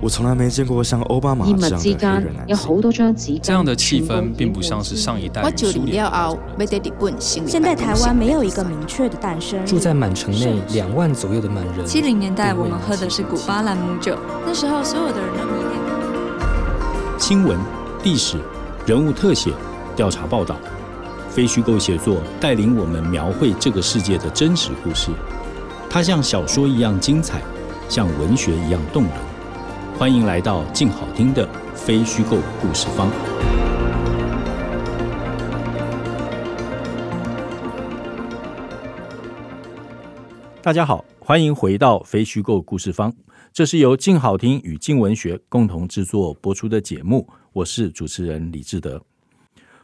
我从来没见过像奥巴马这样的黑人男性。这样的气氛并不像是上一代人梳理的。现在台湾没有一个明确的诞生。住在满城内两万左右的满人。七零年代我们喝的是古巴兰姆酒，那时候所有的人都迷恋。新闻、历史、人物特写、调查报道，非虚构写作带领我们描绘这个世界的真实故事。它像小说一样精彩，像文学一样动人。欢迎来到静好听的非虚构故事方。大家好，欢迎回到非虚构故事方。这是由静好听与静文学共同制作播出的节目，我是主持人李志德。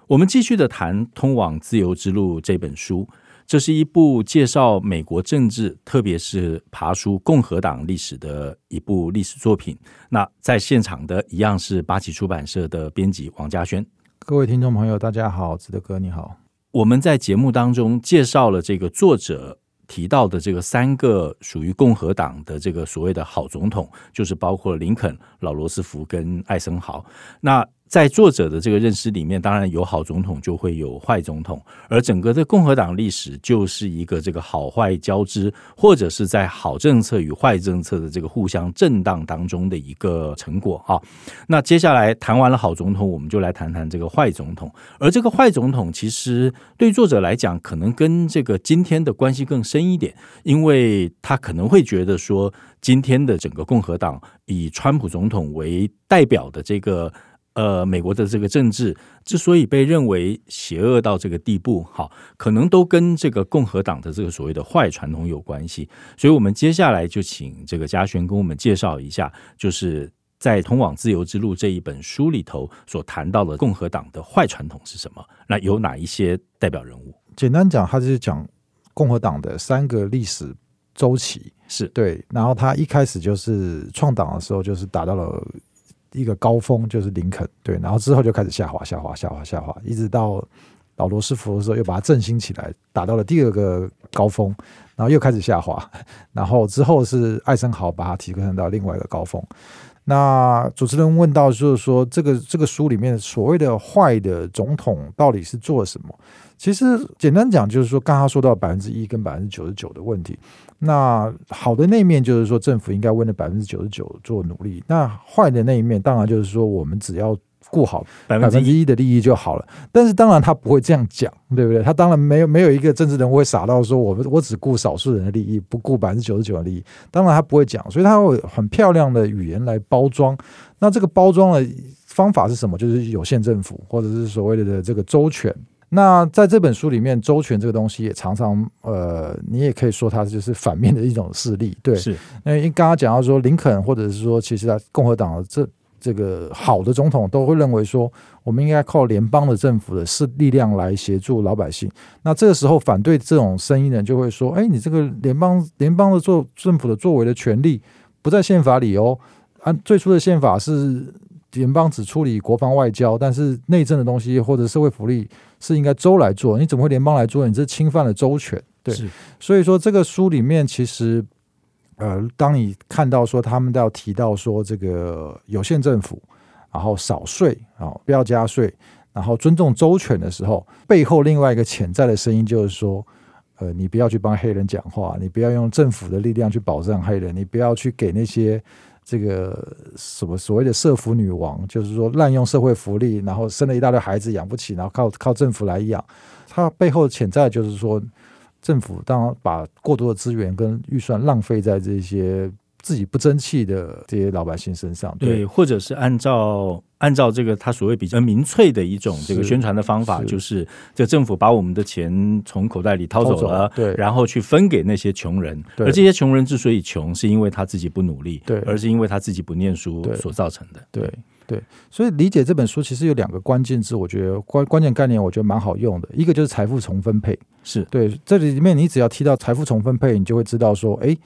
我们继续的谈《通往自由之路》这本书。这是一部介绍美国政治，特别是爬书共和党历史的一部历史作品。那在现场的一样是八旗出版社的编辑王家轩。各位听众朋友，大家好，子德哥你好。我们在节目当中介绍了这个作者提到的这个三个属于共和党的这个所谓的好总统，就是包括林肯、老罗斯福跟艾森豪。那在作者的这个认识里面，当然有好总统就会有坏总统，而整个的共和党历史就是一个这个好坏交织，或者是在好政策与坏政策的这个互相震荡当中的一个成果啊。那接下来谈完了好总统，我们就来谈谈这个坏总统。而这个坏总统，其实对作者来讲，可能跟这个今天的关系更深一点，因为他可能会觉得说，今天的整个共和党以川普总统为代表的这个。呃，美国的这个政治之所以被认为邪恶到这个地步，好，可能都跟这个共和党的这个所谓的坏传统有关系。所以，我们接下来就请这个嘉璇跟我们介绍一下，就是在《通往自由之路》这一本书里头所谈到的共和党的坏传统是什么？那有哪一些代表人物？简单讲，他就是讲共和党的三个历史周期，是对。然后他一开始就是创党的时候，就是达到了。一个高峰就是林肯，对，然后之后就开始下滑，下滑，下滑，下滑，一直到老罗斯福的时候，又把它振兴起来，打到了第二个高峰，然后又开始下滑，然后之后是艾森豪把它提升到另外一个高峰。那主持人问到，就是说这个这个书里面所谓的坏的总统到底是做了什么？其实简单讲，就是说刚刚说到百分之一跟百分之九十九的问题。那好的那一面就是说，政府应该为了百分之九十九做努力。那坏的那一面，当然就是说，我们只要顾好百分之一的利益就好了。但是当然他不会这样讲，对不对？他当然没有没有一个政治人物会傻到说，我们我只顾少数人的利益，不顾百分之九十九的利益。当然他不会讲，所以他会很漂亮的语言来包装。那这个包装的方法是什么？就是有限政府，或者是所谓的这个周全。那在这本书里面，周全这个东西也常常，呃，你也可以说它就是反面的一种势力，对，是。因为刚刚讲到说林肯，或者是说其实他共和党的这这个好的总统都会认为说，我们应该靠联邦的政府的势力量来协助老百姓。那这个时候反对这种声音的人就会说，哎，你这个联邦联邦的做政府的作为的权利不在宪法里哦，按最初的宪法是。联邦只处理国防外交，但是内政的东西或者社会福利是应该州来做。你怎么会联邦来做？你这侵犯了州权。对，所以说这个书里面其实，呃，当你看到说他们都要提到说这个有限政府，然后少税啊，不要加税，然后尊重州权的时候，背后另外一个潜在的声音就是说，呃，你不要去帮黑人讲话，你不要用政府的力量去保障黑人，你不要去给那些。这个什么所谓的社福女王，就是说滥用社会福利，然后生了一大堆孩子养不起，然后靠靠政府来养。它背后潜在就是说，政府当把过多的资源跟预算浪费在这些。自己不争气的这些老百姓身上，对，或者是按照按照这个他所谓比较民粹的一种这个宣传的方法，就是这政府把我们的钱从口袋里掏走了，对，然后去分给那些穷人，而这些穷人之所以穷，是因为他自己不努力，对，而是因为他自己不念书所造成的，对对。所以理解这本书其实有两个关键字，我觉得关关键概念，我觉得蛮好用的。一个就是财富重分配，是。对这里面你只要提到财富重分配，你就会知道说，哎。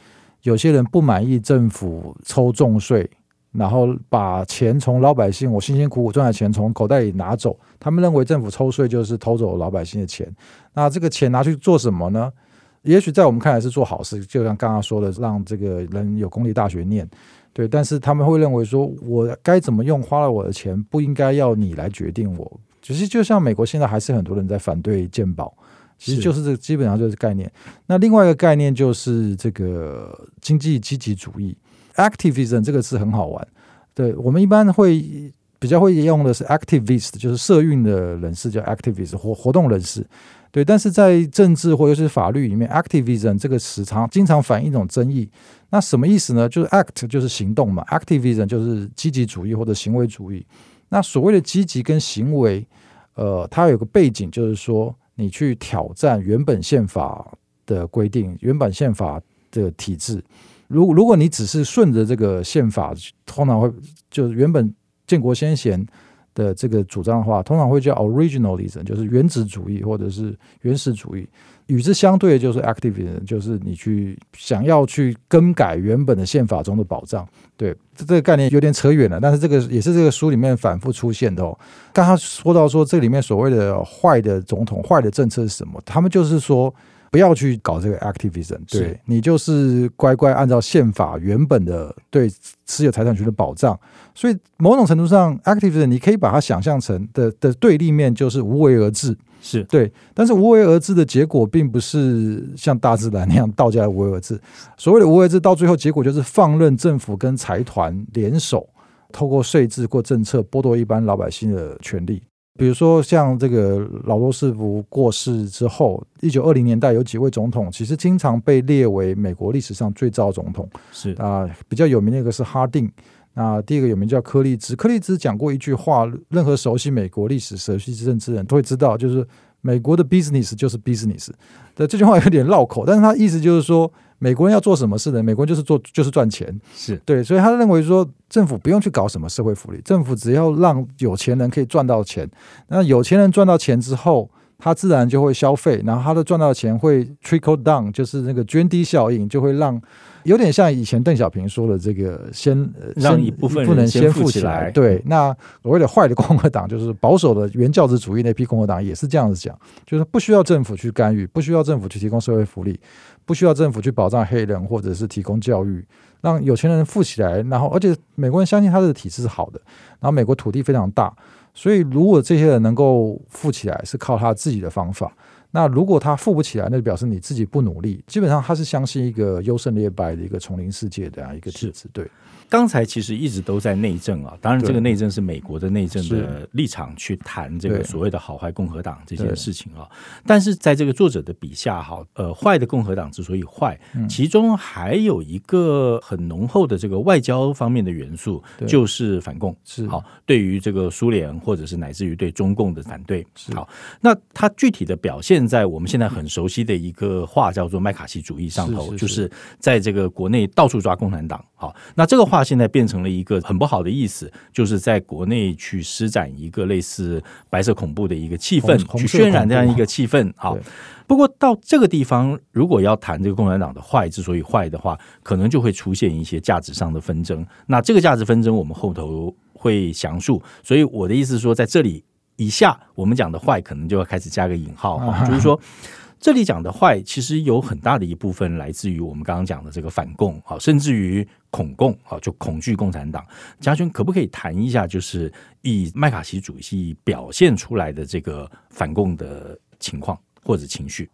有些人不满意政府抽重税，然后把钱从老百姓我辛辛苦苦赚的钱从口袋里拿走，他们认为政府抽税就是偷走老百姓的钱。那这个钱拿去做什么呢？也许在我们看来是做好事，就像刚刚说的，让这个人有公立大学念，对。但是他们会认为说，我该怎么用花了我的钱，不应该要你来决定我。其实就像美国现在还是很多人在反对健保，其实就是这基本上就是概念。那另外一个概念就是这个经济积极主义，activism 这个字很好玩。对我们一般会比较会用的是 activist，就是社运的人士叫 activist 活活动人士。对，但是在政治或者是法律里面，activism 这个词常经常反映一种争议。那什么意思呢？就是 act 就是行动嘛，activism 就是积极主义或者行为主义。那所谓的积极跟行为，呃，它有个背景，就是说你去挑战原本宪法的规定，原本宪法的体制。如如果你只是顺着这个宪法，通常会就是原本建国先贤。的这个主张的话，通常会叫 originalism，就是原子主义或者是原始主义。与之相对的就是 activism，就是你去想要去更改原本的宪法中的保障。对，这这个概念有点扯远了，但是这个也是这个书里面反复出现的哦。刚刚说到说这里面所谓的坏的总统、坏的政策是什么？他们就是说。不要去搞这个 activism，对你就是乖乖按照宪法原本的对私有财产权的保障。所以某种程度上，activism 你可以把它想象成的的对立面就是无为而治，是对。但是无为而治的结果并不是像大自然那样道家无为而治。所谓的无为而治，到最后结果就是放任政府跟财团联手，透过税制或政策剥夺一般老百姓的权利。比如说，像这个老罗斯福过世之后，一九二零年代有几位总统，其实经常被列为美国历史上最糟总统。是啊，比较有名的一个是哈定，那第一个有名叫柯立芝。柯立芝讲过一句话，任何熟悉美国历史、熟悉政治人都会知道，就是美国的 business 就是 business。对这句话有点绕口，但是他意思就是说。美国人要做什么事呢？美国人就是做就是赚钱，是。对，所以他认为说政府不用去搞什么社会福利，政府只要让有钱人可以赚到钱，那有钱人赚到钱之后，他自然就会消费，然后他的赚到钱会 trickle down，就是那个涓滴效应，就会让。有点像以前邓小平说的这个，先让一部分不能先富起来。对，那所谓的坏的共和党，就是保守的原教旨主义那批共和党，也是这样子讲，就是不需要政府去干预，不需要政府去提供社会福利，不需要政府去保障黑人或者是提供教育，让有钱人富起来。然后，而且美国人相信他的体制是好的，然后美国土地非常大，所以如果这些人能够富起来，是靠他自己的方法。那如果他富不起来，那就表示你自己不努力。基本上他是相信一个优胜劣败的一个丛林世界的这样一个体制，对。刚才其实一直都在内政啊，当然这个内政是美国的内政的立场去谈这个所谓的好坏共和党这件事情啊。但是在这个作者的笔下，哈，呃，坏的共和党之所以坏，其中还有一个很浓厚的这个外交方面的元素，就是反共，是。好对于这个苏联或者是乃至于对中共的反对。好，那它具体的表现在我们现在很熟悉的一个话叫做麦卡锡主义上头，就是在这个国内到处抓共产党。好，那这个话现在变成了一个很不好的意思，就是在国内去施展一个类似白色恐怖的一个气氛，去渲染这样一个气氛。好，不过到这个地方，如果要谈这个共产党的坏，之所以坏的话，可能就会出现一些价值上的纷争。那这个价值纷争，我们后头会详述。所以我的意思是说，在这里以下我们讲的坏，可能就要开始加个引号，就是说。这里讲的坏，其实有很大的一部分来自于我们刚刚讲的这个反共啊，甚至于恐共啊，就恐惧共产党。嘉轩可不可以谈一下，就是以麦卡锡主义表现出来的这个反共的情况或者情绪？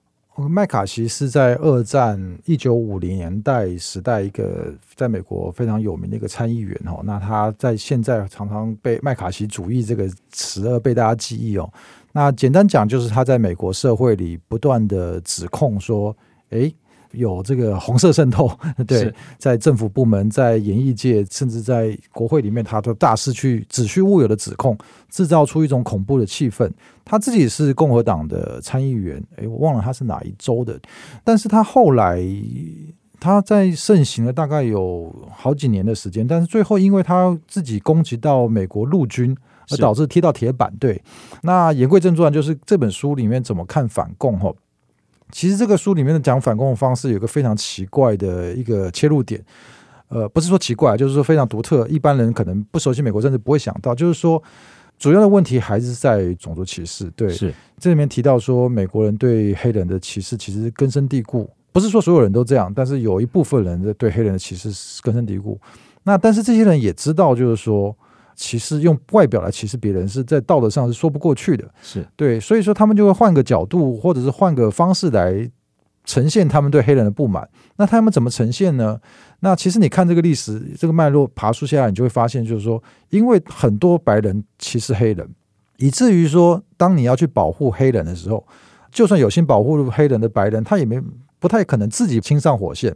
麦卡锡是在二战一九五零年代时代一个在美国非常有名的一个参议员哦，那他在现在常常被麦卡锡主义这个词而被大家记忆哦。那简单讲，就是他在美国社会里不断的指控说，哎，有这个红色渗透，对，在政府部门、在演艺界，甚至在国会里面，他都大肆去子虚乌有的指控，制造出一种恐怖的气氛。他自己是共和党的参议员，诶，我忘了他是哪一州的，但是他后来他在盛行了大概有好几年的时间，但是最后因为他自己攻击到美国陆军。而导致踢到铁板，对。那言归正传，就是这本书里面怎么看反共？哈，其实这个书里面的讲反共的方式有一个非常奇怪的一个切入点，呃，不是说奇怪，就是说非常独特，一般人可能不熟悉美国政治不会想到，就是说主要的问题还是在种族歧视。对，是这里面提到说，美国人对黑人的歧视其实根深蒂固。不是说所有人都这样，但是有一部分人对黑人的歧视是根深蒂固。那但是这些人也知道，就是说，歧视用外表来歧视别人，是在道德上是说不过去的。是对，所以说他们就会换个角度，或者是换个方式来呈现他们对黑人的不满。那他们怎么呈现呢？那其实你看这个历史这个脉络爬出下来，你就会发现，就是说，因为很多白人歧视黑人，以至于说，当你要去保护黑人的时候，就算有心保护黑人的白人，他也没不太可能自己亲上火线。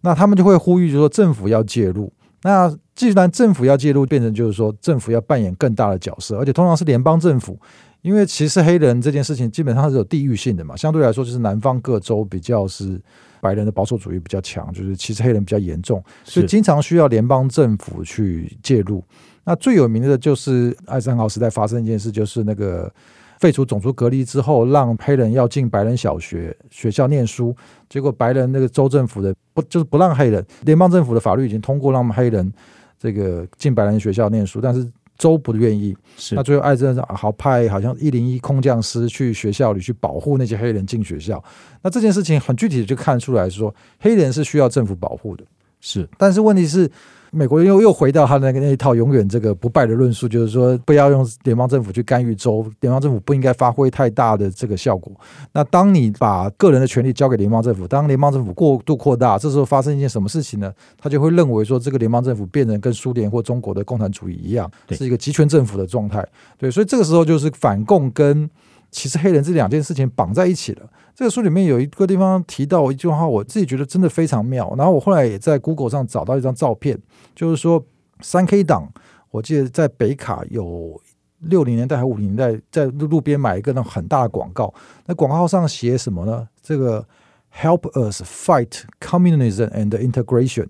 那他们就会呼吁，就说政府要介入。那既然政府要介入，变成就是说政府要扮演更大的角色，而且通常是联邦政府，因为歧视黑人这件事情基本上是有地域性的嘛，相对来说就是南方各州比较是白人的保守主义比较强，就是歧视黑人比较严重，所以经常需要联邦政府去介入。那最有名的就是艾森豪时代发生一件事，就是那个。废除种族隔离之后，让黑人要进白人小学学校念书，结果白人那个州政府的不就是不让黑人，联邦政府的法律已经通过让黑人这个进白人学校念书，但是州不愿意。是那最后艾森豪派好像一零一空降师去学校里去保护那些黑人进学校。那这件事情很具体的就看出来说，黑人是需要政府保护的。是，但是问题是。美国又又回到他那个那一套永远这个不败的论述，就是说不要用联邦政府去干预州，联邦政府不应该发挥太大的这个效果。那当你把个人的权利交给联邦政府，当联邦政府过度扩大，这时候发生一件什么事情呢？他就会认为说这个联邦政府变成跟苏联或中国的共产主义一样，是一个集权政府的状态。对，所以这个时候就是反共跟其实黑人这两件事情绑在一起了。这个书里面有一个地方提到一句话，我自己觉得真的非常妙。然后我后来也在 Google 上找到一张照片，就是说三 K 党，我记得在北卡有六零年代还五零年代，在路路边买一个那很大的广告，那广告上写什么呢？这个 Help us fight communism and integration，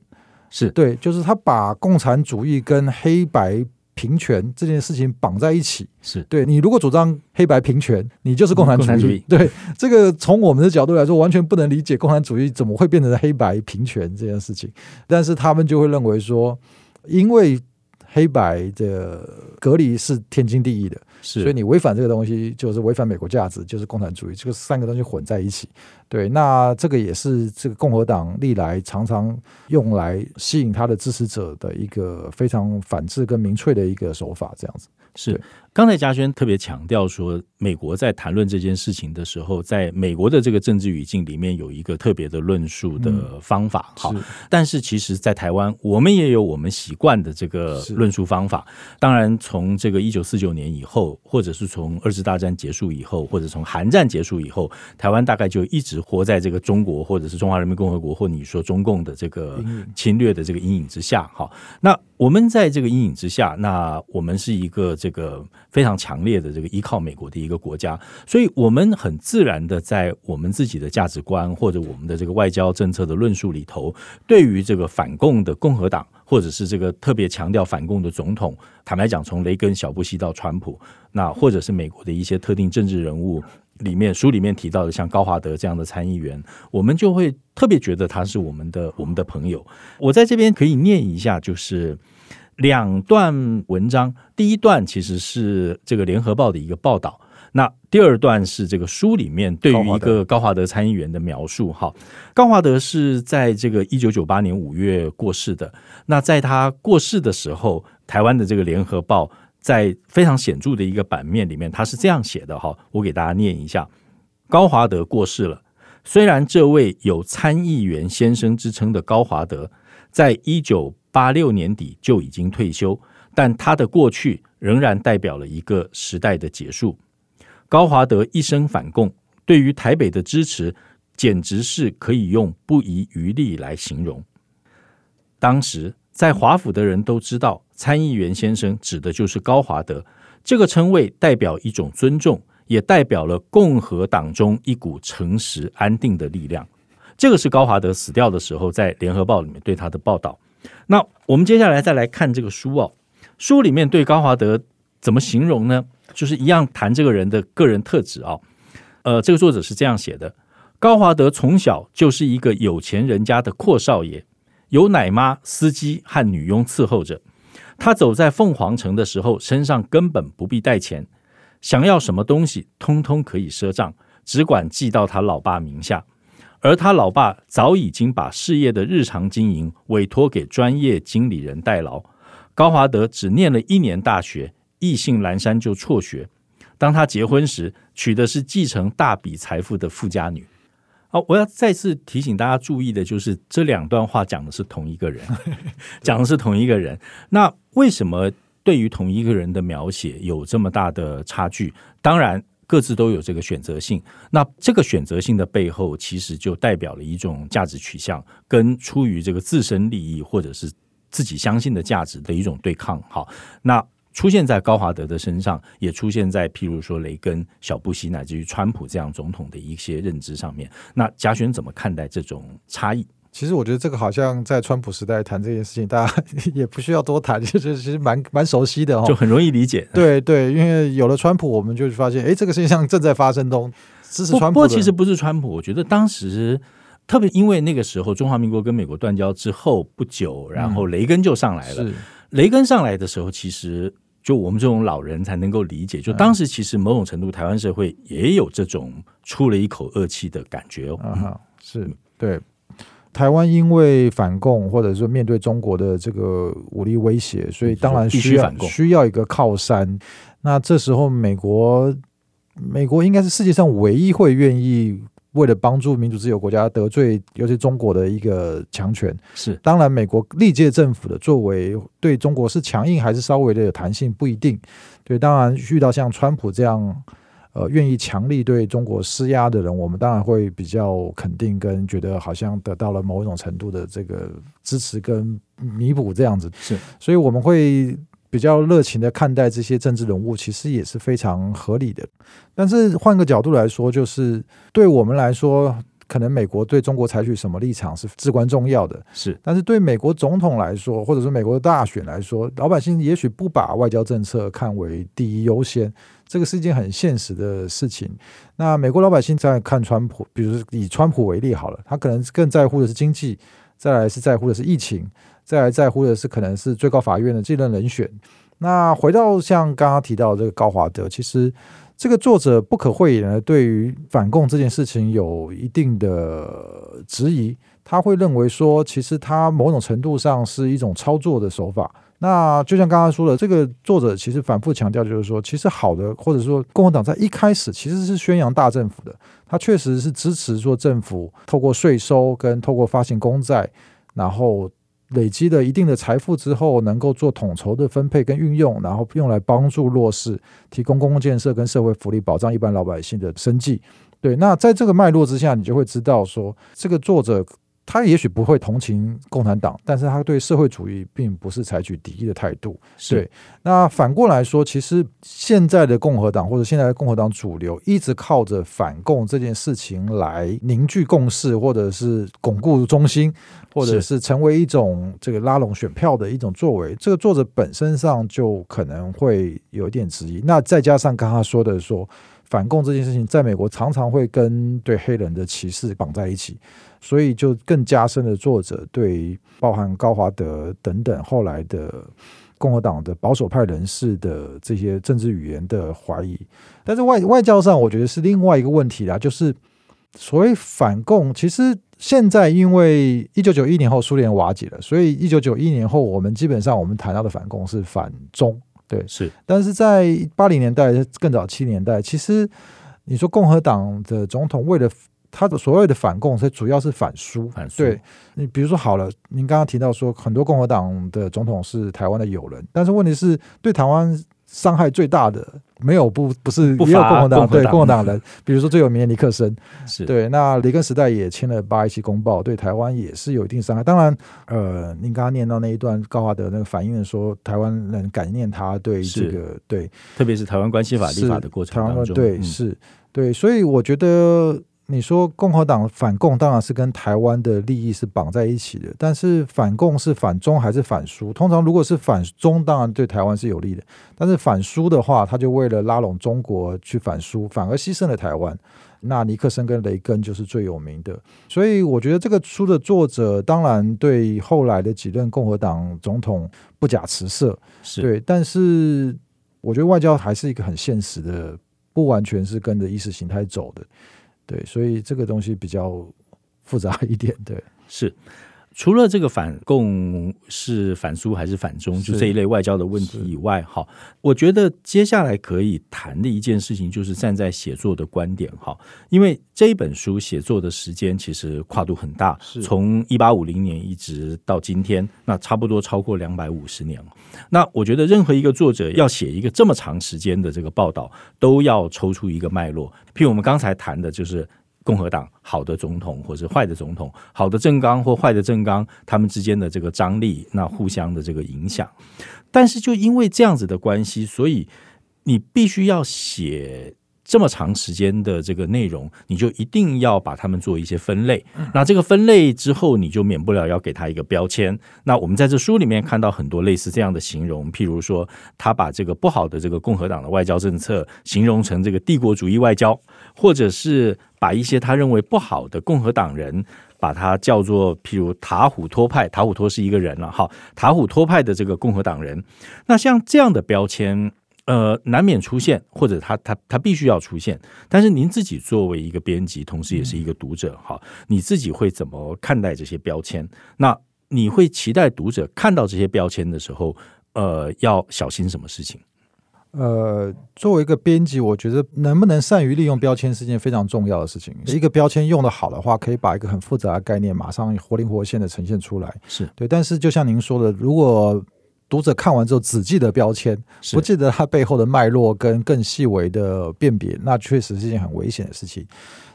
是对，就是他把共产主义跟黑白。平权这件事情绑在一起，是对你如果主张黑白平权，你就是共产主义。对这个从我们的角度来说，完全不能理解共产主义怎么会变成黑白平权这件事情。但是他们就会认为说，因为黑白的隔离是天经地义的。所以你违反这个东西，就是违反美国价值，就是共产主义。这个三个东西混在一起，对，那这个也是这个共和党历来常常用来吸引他的支持者的一个非常反智跟民粹的一个手法，这样子是。刚才嘉轩特别强调说，美国在谈论这件事情的时候，在美国的这个政治语境里面有一个特别的论述的方法。好，但是其实，在台湾，我们也有我们习惯的这个论述方法。当然，从这个一九四九年以后，或者是从二次大战结束以后，或者从韩战结束以后，台湾大概就一直活在这个中国或者是中华人民共和国或你说中共的这个侵略的这个阴影之下。好，那我们在这个阴影之下，那我们是一个这个。非常强烈的这个依靠美国的一个国家，所以我们很自然的在我们自己的价值观或者我们的这个外交政策的论述里头，对于这个反共的共和党，或者是这个特别强调反共的总统，坦白讲，从雷根、小布希到川普，那或者是美国的一些特定政治人物里面，书里面提到的像高华德这样的参议员，我们就会特别觉得他是我们的我们的朋友。我在这边可以念一下，就是。两段文章，第一段其实是这个联合报的一个报道，那第二段是这个书里面对于一个高华德参议员的描述。哈，高华德是在这个一九九八年五月过世的。那在他过世的时候，台湾的这个联合报在非常显著的一个版面里面，他是这样写的。哈，我给大家念一下：高华德过世了。虽然这位有参议员先生之称的高华德，在一九八六年底就已经退休，但他的过去仍然代表了一个时代的结束。高华德一生反共，对于台北的支持简直是可以用不遗余力来形容。当时在华府的人都知道，参议员先生指的就是高华德。这个称谓代表一种尊重，也代表了共和党中一股诚实安定的力量。这个是高华德死掉的时候，在联合报里面对他的报道。那我们接下来再来看这个书哦，书里面对高华德怎么形容呢？就是一样谈这个人的个人特质啊。呃，这个作者是这样写的：高华德从小就是一个有钱人家的阔少爷，有奶妈、司机和女佣伺候着。他走在凤凰城的时候，身上根本不必带钱，想要什么东西，通通可以赊账，只管寄到他老爸名下。而他老爸早已经把事业的日常经营委托给专业经理人代劳。高华德只念了一年大学，意兴阑珊就辍学。当他结婚时，娶的是继承大笔财富的富家女。好，我要再次提醒大家注意的，就是这两段话讲的是同一个人，讲的是同一个人。那为什么对于同一个人的描写有这么大的差距？当然，各自都有这个选择性。那这个选择性的背后，其实就代表了一种价值取向，跟出于这个自身利益或者是自己相信的价值的一种对抗。好，那。出现在高华德的身上，也出现在譬如说雷根、小布希乃至于川普这样总统的一些认知上面。那贾轩怎么看待这种差异？其实我觉得这个好像在川普时代谈这件事情，大家 也不需要多谈，就是其实蛮蛮熟悉的哦，就很容易理解。对对，因为有了川普，我们就发现，哎，这个现象正在发生中。支持川普，不过其实不是川普，我觉得当时特别因为那个时候中华民国跟美国断交之后不久，然后雷根就上来了。雷根上来的时候，其实。就我们这种老人才能够理解，就当时其实某种程度台湾社会也有这种出了一口恶气的感觉哦。啊，是对台湾因为反共或者说面对中国的这个武力威胁，所以当然需要需要一个靠山。那这时候美国，美国应该是世界上唯一会愿意。为了帮助民主自由国家得罪，尤其中国的一个强权，是当然，美国历届政府的作为对中国是强硬还是稍微的有弹性不一定。对，当然遇到像川普这样，呃，愿意强力对中国施压的人，我们当然会比较肯定，跟觉得好像得到了某一种程度的这个支持跟弥补这样子。是，所以我们会。比较热情的看待这些政治人物，其实也是非常合理的。但是换个角度来说，就是对我们来说，可能美国对中国采取什么立场是至关重要的。是，但是对美国总统来说，或者说美国的大选来说，老百姓也许不把外交政策看为第一优先，这个是一件很现实的事情。那美国老百姓在看川普，比如以川普为例好了，他可能更在乎的是经济，再来是在乎的是疫情。再来在乎的是，可能是最高法院的这任人选。那回到像刚刚提到这个高华德，其实这个作者不可讳言的，对于反共这件事情有一定的质疑。他会认为说，其实他某种程度上是一种操作的手法。那就像刚刚说的，这个作者其实反复强调，就是说，其实好的，或者说共和党在一开始其实是宣扬大政府的，他确实是支持说政府透过税收跟透过发行公债，然后。累积了一定的财富之后，能够做统筹的分配跟运用，然后用来帮助弱势，提供公共建设跟社会福利，保障一般老百姓的生计。对，那在这个脉络之下，你就会知道说，这个作者。他也许不会同情共产党，但是他对社会主义并不是采取敌意的态度。对，那反过来说，其实现在的共和党或者现在的共和党主流一直靠着反共这件事情来凝聚共识，或者是巩固中心，或者是成为一种这个拉拢选票的一种作为。这个作者本身上就可能会有一点质疑。那再加上刚刚说的说反共这件事情，在美国常常会跟对黑人的歧视绑在一起。所以就更加深了作者对包含高华德等等后来的共和党的保守派人士的这些政治语言的怀疑。但是外外交上，我觉得是另外一个问题啦，就是所谓反共，其实现在因为一九九一年后苏联瓦解了，所以一九九一年后我们基本上我们谈到的反共是反中，对，是。但是在八零年代更早七年代，其实你说共和党的总统为了他的所谓的反共，是主要是反苏。反苏，对你比如说好了，您刚刚提到说很多共和党的总统是台湾的友人，但是问题是对台湾伤害最大的没有不不是也有共和党对共和党人，比如说最有名的尼克森，是。对那雷根时代也签了八一七公报，对台湾也是有一定伤害。当然，呃，您刚刚念到那一段高华德那个反映说，台湾人感念他对这个对，特别是台湾关系法立法的过程当中，对是，对，所以我觉得。你说共和党反共当然是跟台湾的利益是绑在一起的，但是反共是反中还是反苏？通常如果是反中，当然对台湾是有利的；但是反苏的话，他就为了拉拢中国去反苏，反而牺牲了台湾。那尼克森跟雷根就是最有名的。所以我觉得这个书的作者当然对后来的几任共和党总统不假辞色，是对，但是我觉得外交还是一个很现实的，不完全是跟着意识形态走的。对，所以这个东西比较复杂一点。对，是。除了这个反共是反苏还是反中，就这一类外交的问题以外，哈，我觉得接下来可以谈的一件事情就是站在写作的观点，哈，因为这一本书写作的时间其实跨度很大，从一八五零年一直到今天，那差不多超过两百五十年了。那我觉得任何一个作者要写一个这么长时间的这个报道，都要抽出一个脉络。譬如我们刚才谈的就是。共和党好的总统或是坏的总统，好的政纲或坏的政纲，他们之间的这个张力，那互相的这个影响。但是就因为这样子的关系，所以你必须要写这么长时间的这个内容，你就一定要把他们做一些分类。那这个分类之后，你就免不了要给他一个标签。那我们在这书里面看到很多类似这样的形容，譬如说，他把这个不好的这个共和党的外交政策形容成这个帝国主义外交，或者是。把一些他认为不好的共和党人，把他叫做譬如塔虎托派，塔虎托是一个人了哈，塔虎托派的这个共和党人，那像这样的标签，呃，难免出现，或者他他他必须要出现。但是您自己作为一个编辑，同时也是一个读者哈，你自己会怎么看待这些标签？那你会期待读者看到这些标签的时候，呃，要小心什么事情？呃，作为一个编辑，我觉得能不能善于利用标签是件非常重要的事情。一个标签用的好的话，可以把一个很复杂的概念马上活灵活现的呈现出来。是对，但是就像您说的，如果读者看完之后只记得标签，不记得它背后的脉络跟更细微的辨别，那确实是一件很危险的事情。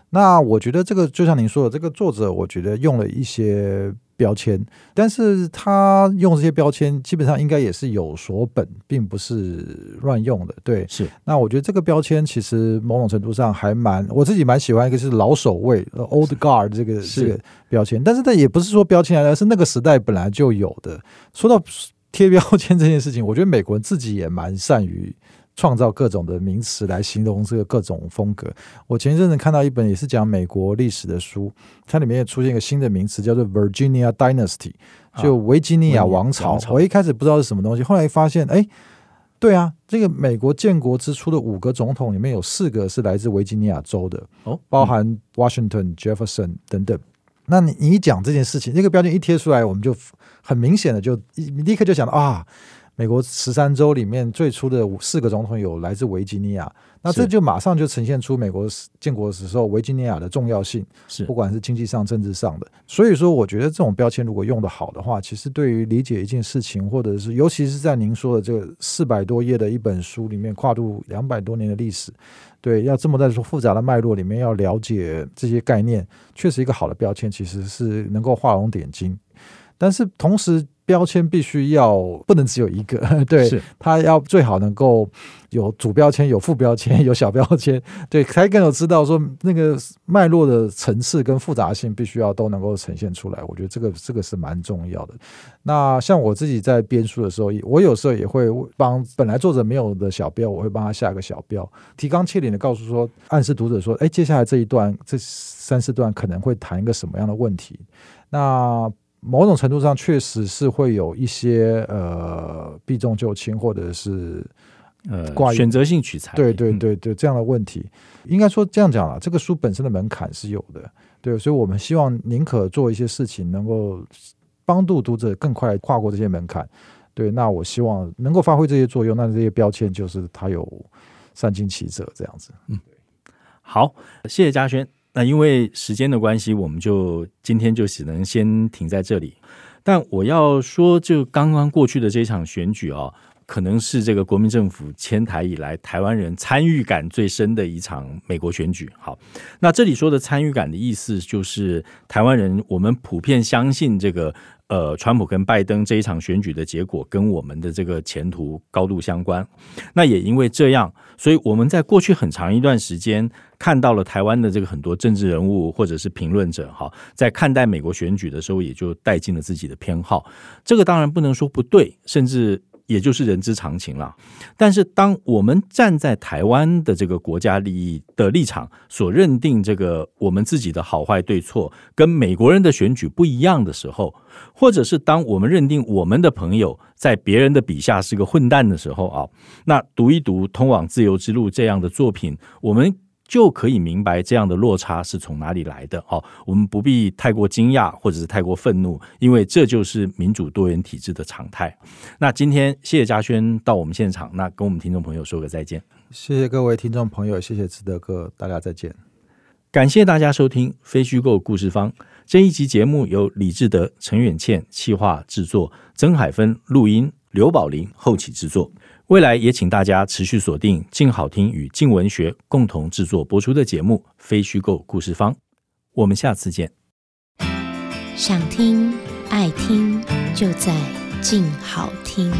那我觉得这个就像您说的，这个作者我觉得用了一些。标签，但是他用这些标签，基本上应该也是有所本，并不是乱用的。对，是。那我觉得这个标签其实某种程度上还蛮，我自己蛮喜欢一个是老守卫 （old guard） 这个这个标签，但是它也不是说标签来，而是那个时代本来就有的。说到贴标签这件事情，我觉得美国人自己也蛮善于。创造各种的名词来形容这个各种风格。我前一阵子看到一本也是讲美国历史的书，它里面也出现一个新的名词，叫做 Virginia Dynasty，就维吉尼亚王朝。我一开始不知道是什么东西，后来发现，哎，对啊，这个美国建国之初的五个总统里面有四个是来自维吉尼亚州的，哦，包含 Washington、Jefferson 等等。那你你一讲这件事情，那个标签一贴出来，我们就很明显的就立刻就想到啊。美国十三州里面最初的四个总统有来自维吉尼亚，那这就马上就呈现出美国建国时候维吉尼亚的重要性，是不管是经济上、政治上的。所以说，我觉得这种标签如果用的好的话，其实对于理解一件事情，或者是尤其是在您说的这个四百多页的一本书里面，跨度两百多年的历史，对，要这么在说复杂的脉络里面要了解这些概念，确实一个好的标签其实是能够画龙点睛，但是同时。标签必须要不能只有一个，对，它要最好能够有主标签、有副标签、有小标签，对，才更有知道说那个脉络的层次跟复杂性必须要都能够呈现出来。我觉得这个这个是蛮重要的。那像我自己在编书的时候，我有时候也会帮本来作者没有的小标，我会帮他下个小标，提纲挈领的告诉说，暗示读者说，哎，接下来这一段这三四段可能会谈一个什么样的问题？那。某种程度上，确实是会有一些呃避重就轻，或者是呃选择性取材，对对对对这样的问题，应该说这样讲了，这个书本身的门槛是有的，对，所以我们希望宁可做一些事情，能够帮助读者更快跨过这些门槛，对，那我希望能够发挥这些作用，那这些标签就是它有三经其者这样子，嗯，好，谢谢嘉轩。那因为时间的关系，我们就今天就只能先停在这里。但我要说，就刚刚过去的这场选举啊，可能是这个国民政府迁台以来，台湾人参与感最深的一场美国选举。好，那这里说的参与感的意思，就是台湾人我们普遍相信这个。呃，川普跟拜登这一场选举的结果跟我们的这个前途高度相关。那也因为这样，所以我们在过去很长一段时间看到了台湾的这个很多政治人物或者是评论者，哈，在看待美国选举的时候，也就带进了自己的偏好。这个当然不能说不对，甚至。也就是人之常情了，但是当我们站在台湾的这个国家利益的立场，所认定这个我们自己的好坏对错跟美国人的选举不一样的时候，或者是当我们认定我们的朋友在别人的笔下是个混蛋的时候啊，那读一读《通往自由之路》这样的作品，我们就可以明白这样的落差是从哪里来的。哦，我们不必太过惊讶或者是太过愤怒，因为这就是民主多元体制的常态。那今天谢谢嘉轩到我们现场，那跟我们听众朋友说个再见。谢谢各位听众朋友，谢谢志德哥，大家再见。感谢大家收听《非虚构故事方》这一集节目，由李志德、陈远倩企划制作，曾海芬录音，刘宝林后期制作。未来也请大家持续锁定静好听与静文学共同制作播出的节目《非虚构故事方》。我们下次见。想听爱听，就在静好听。